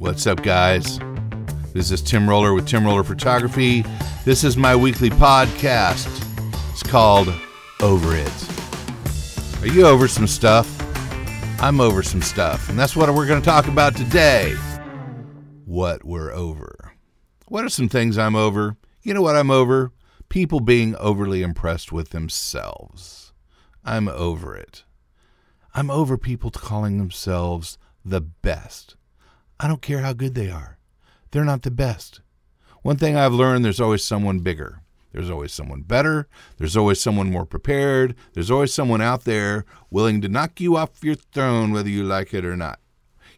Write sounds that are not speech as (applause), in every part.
What's up, guys? This is Tim Roller with Tim Roller Photography. This is my weekly podcast. It's called Over It. Are you over some stuff? I'm over some stuff, and that's what we're going to talk about today. What we're over. What are some things I'm over? You know what I'm over? People being overly impressed with themselves. I'm over it. I'm over people calling themselves the best. I don't care how good they are. They're not the best. One thing I've learned there's always someone bigger. There's always someone better. There's always someone more prepared. There's always someone out there willing to knock you off your throne, whether you like it or not.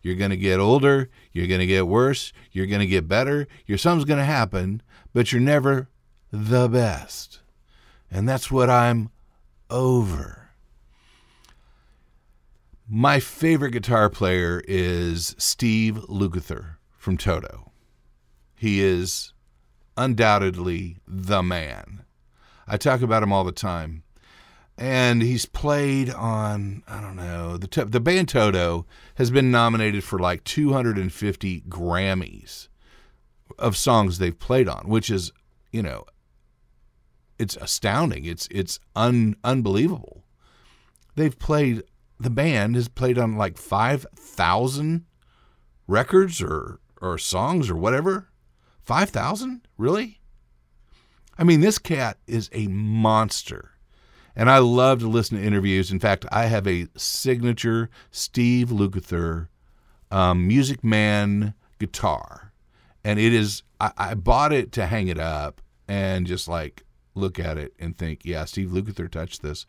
You're going to get older. You're going to get worse. You're going to get better. Your something's going to happen, but you're never the best. And that's what I'm over. My favorite guitar player is Steve Lukather from Toto. He is undoubtedly the man. I talk about him all the time. And he's played on, I don't know, the, the band Toto has been nominated for like 250 Grammys of songs they've played on, which is, you know, it's astounding. It's it's un, unbelievable. They've played the band has played on like 5,000 records or, or songs or whatever. 5,000? Really? I mean, this cat is a monster. And I love to listen to interviews. In fact, I have a signature Steve Lukather um, Music Man guitar. And it is, I, I bought it to hang it up and just like look at it and think, yeah, Steve Lukather touched this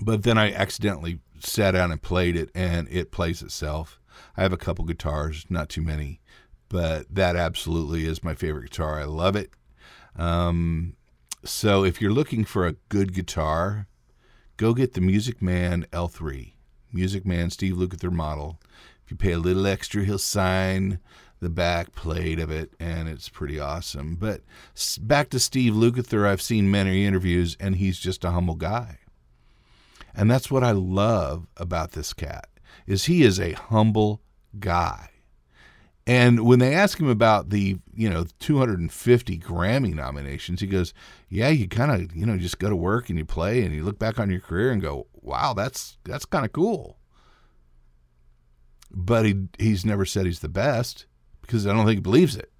but then I accidentally sat down and played it, and it plays itself. I have a couple guitars, not too many, but that absolutely is my favorite guitar. I love it. Um, so if you're looking for a good guitar, go get the Music Man L3, Music Man Steve Lukather model. If you pay a little extra, he'll sign the back plate of it, and it's pretty awesome. But back to Steve Lukather, I've seen many interviews, and he's just a humble guy. And that's what I love about this cat is he is a humble guy. And when they ask him about the, you know, 250 Grammy nominations, he goes, "Yeah, you kind of, you know, just go to work and you play and you look back on your career and go, "Wow, that's that's kind of cool." But he he's never said he's the best because I don't think he believes it.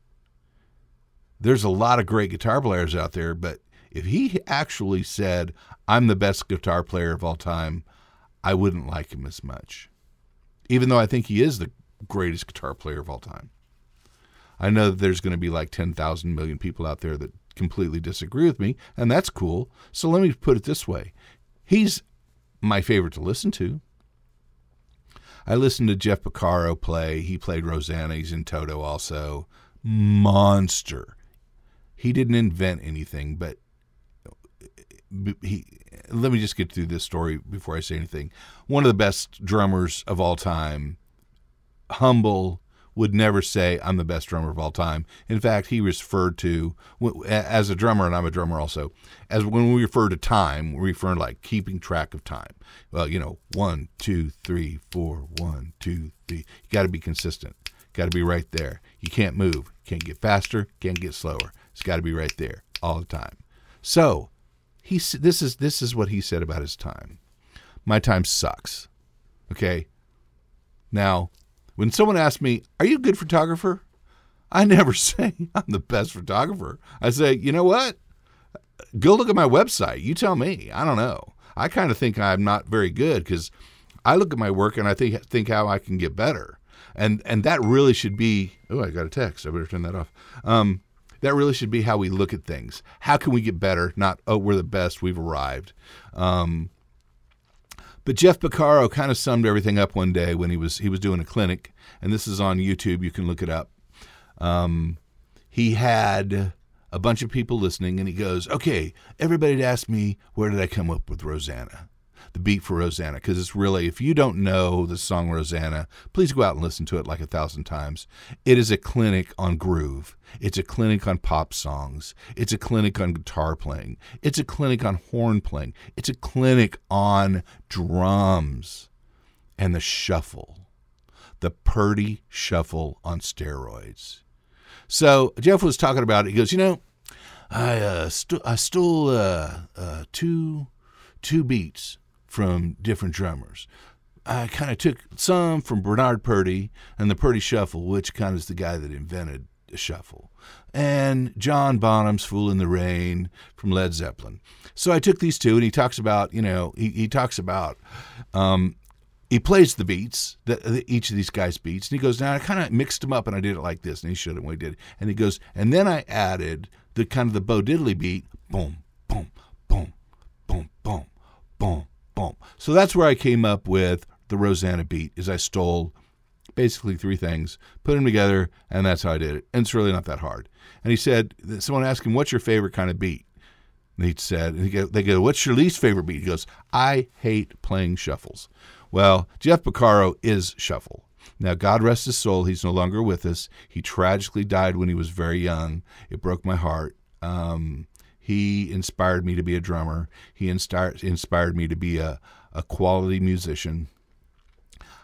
There's a lot of great guitar players out there, but if he actually said, I'm the best guitar player of all time, I wouldn't like him as much. Even though I think he is the greatest guitar player of all time. I know that there's going to be like 10,000 million people out there that completely disagree with me, and that's cool. So let me put it this way he's my favorite to listen to. I listened to Jeff Porcaro play. He played Rosanna. He's in Toto also. Monster. He didn't invent anything, but he let me just get through this story before I say anything. One of the best drummers of all time, humble, would never say I'm the best drummer of all time. In fact, he referred to as a drummer, and I'm a drummer also. As when we refer to time, we refer to like keeping track of time. Well, you know, one, two, three, four, one, two, three. You got to be consistent. Got to be right there. You can't move. Can't get faster. Can't get slower. It's got to be right there all the time. So he this is this is what he said about his time. My time sucks. Okay. Now, when someone asks me, "Are you a good photographer?" I never (laughs) say I'm the best photographer. I say, "You know what? Go look at my website. You tell me. I don't know. I kind of think I'm not very good because I look at my work and I think think how I can get better. And and that really should be. Oh, I got a text. I better turn that off. Um, that really should be how we look at things. How can we get better? Not, oh, we're the best, we've arrived. Um, but Jeff Porcaro kind of summed everything up one day when he was he was doing a clinic, and this is on YouTube. You can look it up. Um, he had a bunch of people listening, and he goes, "Okay, everybody ask me where did I come up with Rosanna." The beat for Rosanna because it's really, if you don't know the song Rosanna, please go out and listen to it like a thousand times. It is a clinic on groove. It's a clinic on pop songs. It's a clinic on guitar playing. It's a clinic on horn playing. It's a clinic on drums and the shuffle, the Purdie Shuffle on steroids. So Jeff was talking about it. He goes, you know, I uh, st- I stole uh, uh, two two beats from different drummers. I kind of took some from Bernard Purdie and the Purdie Shuffle, which kind of is the guy that invented the shuffle, and John Bonham's "Fool in the Rain" from Led Zeppelin. So I took these two, and he talks about, you know, he, he talks about um, he plays the beats that each of these guys beats and he goes now i kind of mixed them up and i did it like this and he showed him what he did and he goes and then i added the kind of the bo diddley beat boom boom boom boom boom boom boom so that's where i came up with the rosanna beat is i stole basically three things put them together and that's how i did it and it's really not that hard and he said someone asked him what's your favorite kind of beat and he said and they go what's your least favorite beat he goes i hate playing shuffles well, Jeff Porcaro is Shuffle. Now, God rest his soul, he's no longer with us. He tragically died when he was very young. It broke my heart. Um, he inspired me to be a drummer. He inspired inspired me to be a, a quality musician.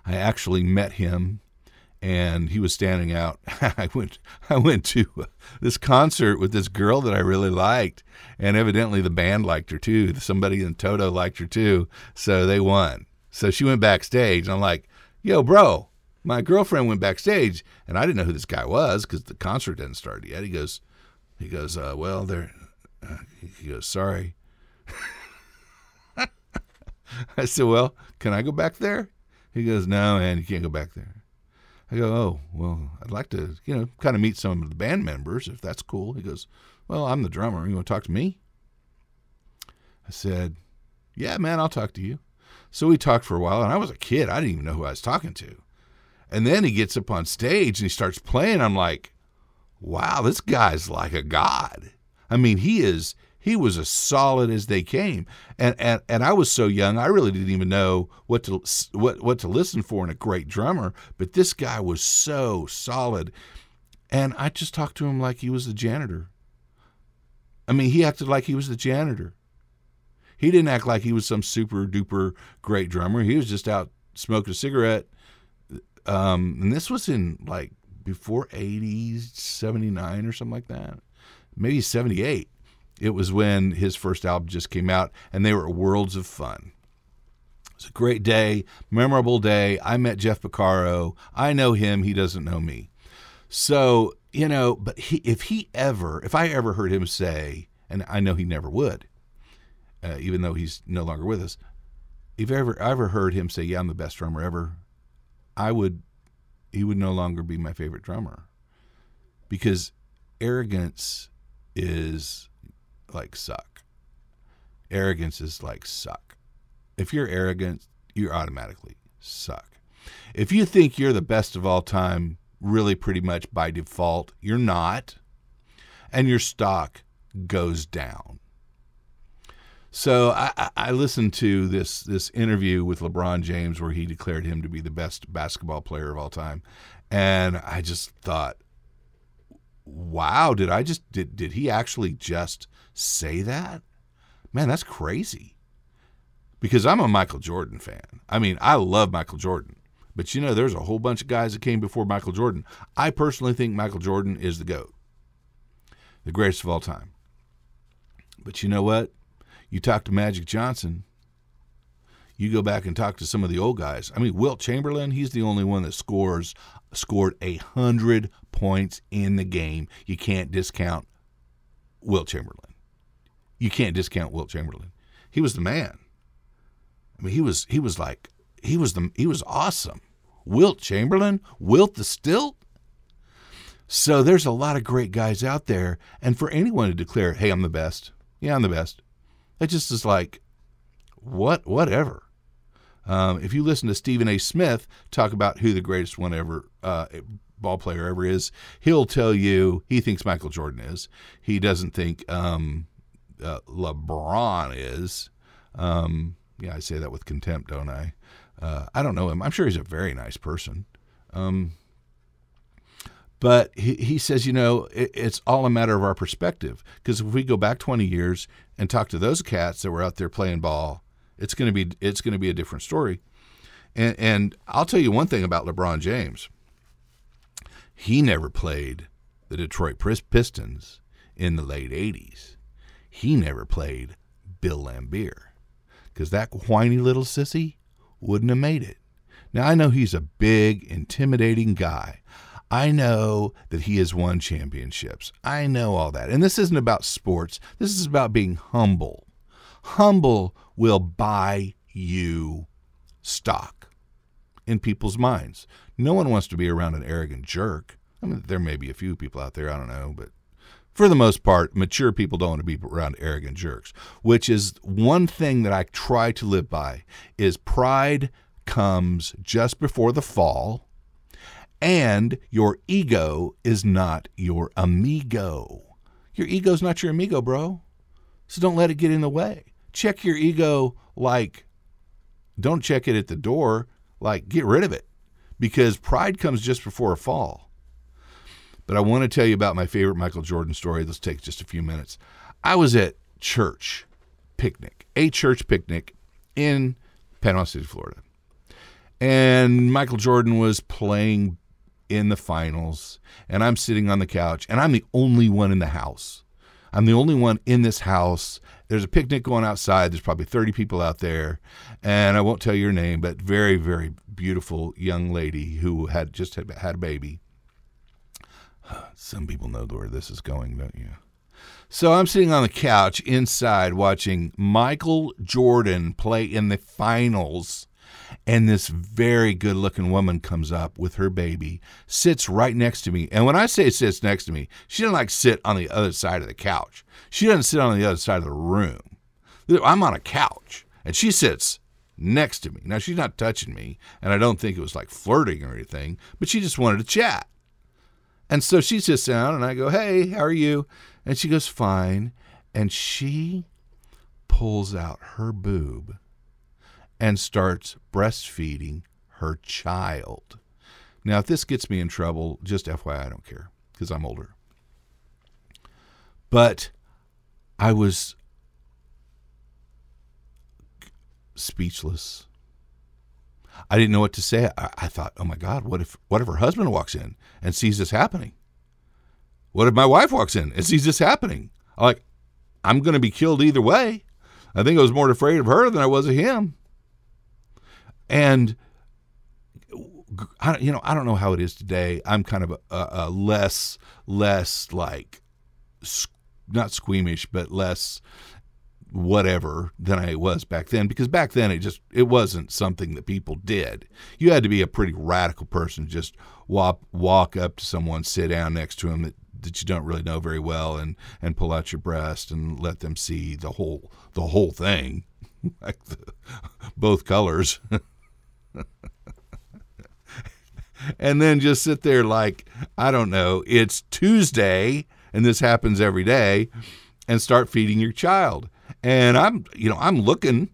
I actually met him, and he was standing out. (laughs) I went I went to this concert with this girl that I really liked, and evidently the band liked her too. Somebody in Toto liked her too, so they won. So she went backstage, and I'm like, yo, bro, my girlfriend went backstage, and I didn't know who this guy was because the concert didn't start yet. He goes, he goes, uh, well, there, uh, he goes, sorry. (laughs) I said, well, can I go back there? He goes, no, man, you can't go back there. I go, oh, well, I'd like to, you know, kind of meet some of the band members if that's cool. He goes, well, I'm the drummer. You want to talk to me? I said, yeah, man, I'll talk to you. So we talked for a while, and I was a kid. I didn't even know who I was talking to. And then he gets up on stage and he starts playing. I'm like, wow, this guy's like a god. I mean, he is he was as solid as they came. And and and I was so young, I really didn't even know what to what what to listen for in a great drummer, but this guy was so solid. And I just talked to him like he was the janitor. I mean, he acted like he was the janitor. He didn't act like he was some super duper great drummer. He was just out smoking a cigarette. Um, and this was in like before 80, 79 or something like that. Maybe 78. It was when his first album just came out, and they were worlds of fun. It was a great day, memorable day. I met Jeff Porcaro. I know him. He doesn't know me. So, you know, but he, if he ever, if I ever heard him say, and I know he never would, uh, even though he's no longer with us. If I ever I ever heard him say, "Yeah, I'm the best drummer ever," I would, he would no longer be my favorite drummer, because arrogance is like suck. Arrogance is like suck. If you're arrogant, you automatically suck. If you think you're the best of all time, really pretty much by default, you're not, and your stock goes down. So I, I listened to this this interview with LeBron James where he declared him to be the best basketball player of all time, and I just thought, wow, did I just did did he actually just say that? Man, that's crazy. Because I'm a Michael Jordan fan. I mean, I love Michael Jordan. But you know, there's a whole bunch of guys that came before Michael Jordan. I personally think Michael Jordan is the GOAT, the greatest of all time. But you know what? You talk to Magic Johnson, you go back and talk to some of the old guys. I mean, Wilt Chamberlain, he's the only one that scores scored a hundred points in the game. You can't discount Wilt Chamberlain. You can't discount Wilt Chamberlain. He was the man. I mean, he was he was like he was the he was awesome. Wilt Chamberlain, Wilt the Stilt. So there's a lot of great guys out there, and for anyone to declare, "Hey, I'm the best," yeah, I'm the best. It just is like, what, whatever. Um, if you listen to Stephen A. Smith talk about who the greatest one ever uh, ball player ever is, he'll tell you he thinks Michael Jordan is. He doesn't think um, uh, LeBron is. Um, yeah, I say that with contempt, don't I? Uh, I don't know him. I'm sure he's a very nice person. Um, but he, he says, you know, it, it's all a matter of our perspective. Because if we go back 20 years and talk to those cats that were out there playing ball, it's going to be it's going to be a different story. And, and I'll tell you one thing about LeBron James. He never played the Detroit Pistons in the late 80s. He never played Bill Laimbeer because that whiny little sissy wouldn't have made it. Now, I know he's a big, intimidating guy. I know that he has won championships. I know all that. And this isn't about sports, this is about being humble. Humble will buy you stock in people's minds. No one wants to be around an arrogant jerk. I mean, there may be a few people out there, I don't know, but for the most part, mature people don't want to be around arrogant jerks, which is one thing that I try to live by is pride comes just before the fall and your ego is not your amigo. Your ego's not your amigo, bro. So don't let it get in the way. Check your ego like don't check it at the door, like get rid of it because pride comes just before a fall. But I want to tell you about my favorite Michael Jordan story. This takes just a few minutes. I was at church picnic, a church picnic in Panama City, Florida. And Michael Jordan was playing in the finals, and I'm sitting on the couch, and I'm the only one in the house. I'm the only one in this house. There's a picnic going outside. There's probably 30 people out there, and I won't tell your name, but very, very beautiful young lady who had just had, a baby. Some people know where this is going, don't you? So I'm sitting on the couch inside watching Michael Jordan play in the finals. And this very good looking woman comes up with her baby, sits right next to me. And when I say sits next to me, she doesn't like sit on the other side of the couch. She doesn't sit on the other side of the room. I'm on a couch and she sits next to me. Now, she's not touching me, and I don't think it was like flirting or anything, but she just wanted to chat. And so she sits down, and I go, Hey, how are you? And she goes, Fine. And she pulls out her boob and starts breastfeeding her child. Now, if this gets me in trouble, just FYI, I don't care because I'm older. But I was speechless. I didn't know what to say. I, I, thought, oh my God, what if what if her husband walks in and sees this happening? What if my wife walks in and sees this happening? I'm like, I'm going to be killed either way. I think I was more afraid of her than I was of him. And I, you know, I don't know how it is today. I'm kind of a, a, less, less like, not squeamish, but less whatever than I was back then because back then it just it wasn't something that people did. You had to be a pretty radical person to just walk walk up to someone, sit down next to them that, that you don't really know very well and and pull out your breast and let them see the whole the whole thing (laughs) like the, both colors. (laughs) (laughs) and then just sit there like I don't know, it's Tuesday and this happens every day and start feeding your child and I'm, you know, I'm looking,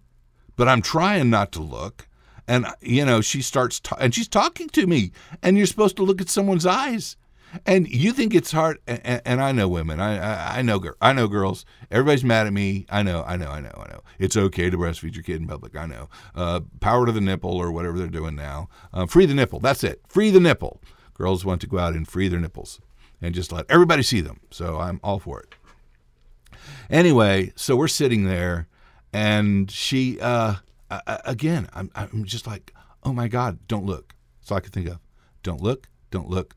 but I'm trying not to look. And you know, she starts ta- and she's talking to me, and you're supposed to look at someone's eyes. And you think it's hard, and, and I know women. I, I, I know I know girls. Everybody's mad at me. I know, I know, I know, I know. It's okay to breastfeed your kid in public. I know. Uh, power to the nipple or whatever they're doing now. Uh, free the nipple. That's it. Free the nipple. Girls want to go out and free their nipples and just let everybody see them. So I'm all for it. Anyway, so we're sitting there, and she, uh, again, I'm, I'm just like, oh my God, don't look. All I could think of. Don't look, don't look,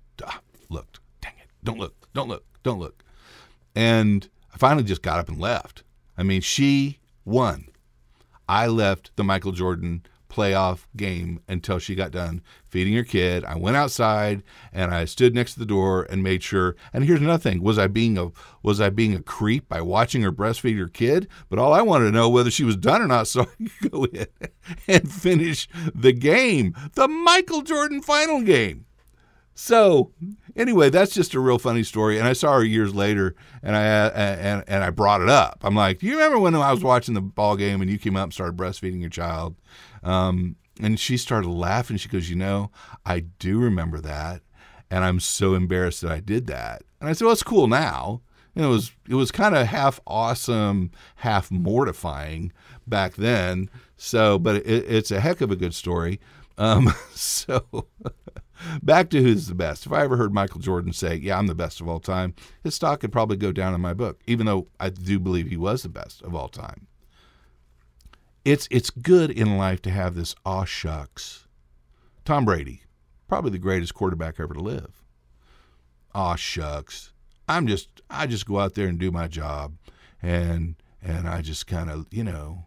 looked. Dang it. Don't look, don't look, don't look. And I finally just got up and left. I mean, she won. I left the Michael Jordan playoff game until she got done feeding her kid. I went outside and I stood next to the door and made sure. And here's another thing: was I being a was I being a creep by watching her breastfeed her kid? But all I wanted to know whether she was done or not, so (laughs) I could go in and finish the game, the Michael Jordan final game. So anyway, that's just a real funny story. And I saw her years later, and I and and I brought it up. I'm like, do you remember when I was watching the ball game and you came up and started breastfeeding your child? Um, and she started laughing. She goes, you know, I do remember that, and I'm so embarrassed that I did that. And I said, well, it's cool now. And it was it was kind of half awesome, half mortifying back then. So, but it, it's a heck of a good story. Um, (laughs) so back to who's the best. If I ever heard Michael Jordan say, "Yeah, I'm the best of all time," his stock could probably go down in my book, even though I do believe he was the best of all time. It's it's good in life to have this aw shucks. Tom Brady, probably the greatest quarterback ever to live. Aw shucks. I'm just I just go out there and do my job and and I just kind of, you know,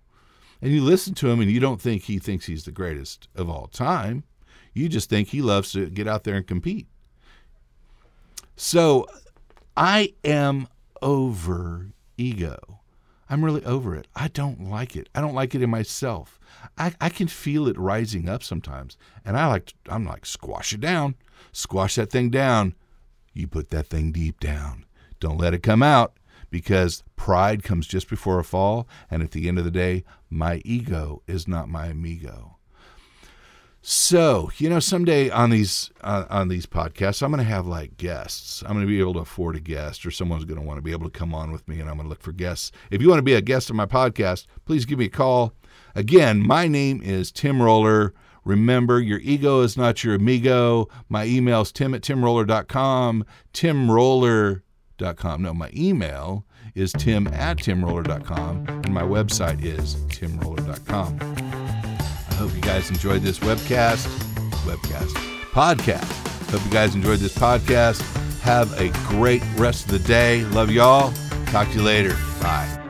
and you listen to him and you don't think he thinks he's the greatest of all time. You just think he loves to get out there and compete. So I am over ego. I'm really over it. I don't like it. I don't like it in myself. I, I can feel it rising up sometimes. And I like to, I'm like, squash it down. Squash that thing down. You put that thing deep down. Don't let it come out because pride comes just before a fall. And at the end of the day, my ego is not my amigo. So, you know, someday on these uh, on these podcasts, I'm going to have like guests. I'm going to be able to afford a guest, or someone's going to want to be able to come on with me, and I'm going to look for guests. If you want to be a guest on my podcast, please give me a call. Again, my name is Tim Roller. Remember, your ego is not your amigo. My email is tim at timroller.com, timroller.com. No, my email is tim at timroller.com, and my website is timroller.com. I hope you guys enjoyed this webcast, webcast, podcast. Hope you guys enjoyed this podcast. Have a great rest of the day. Love y'all. Talk to you later. Bye.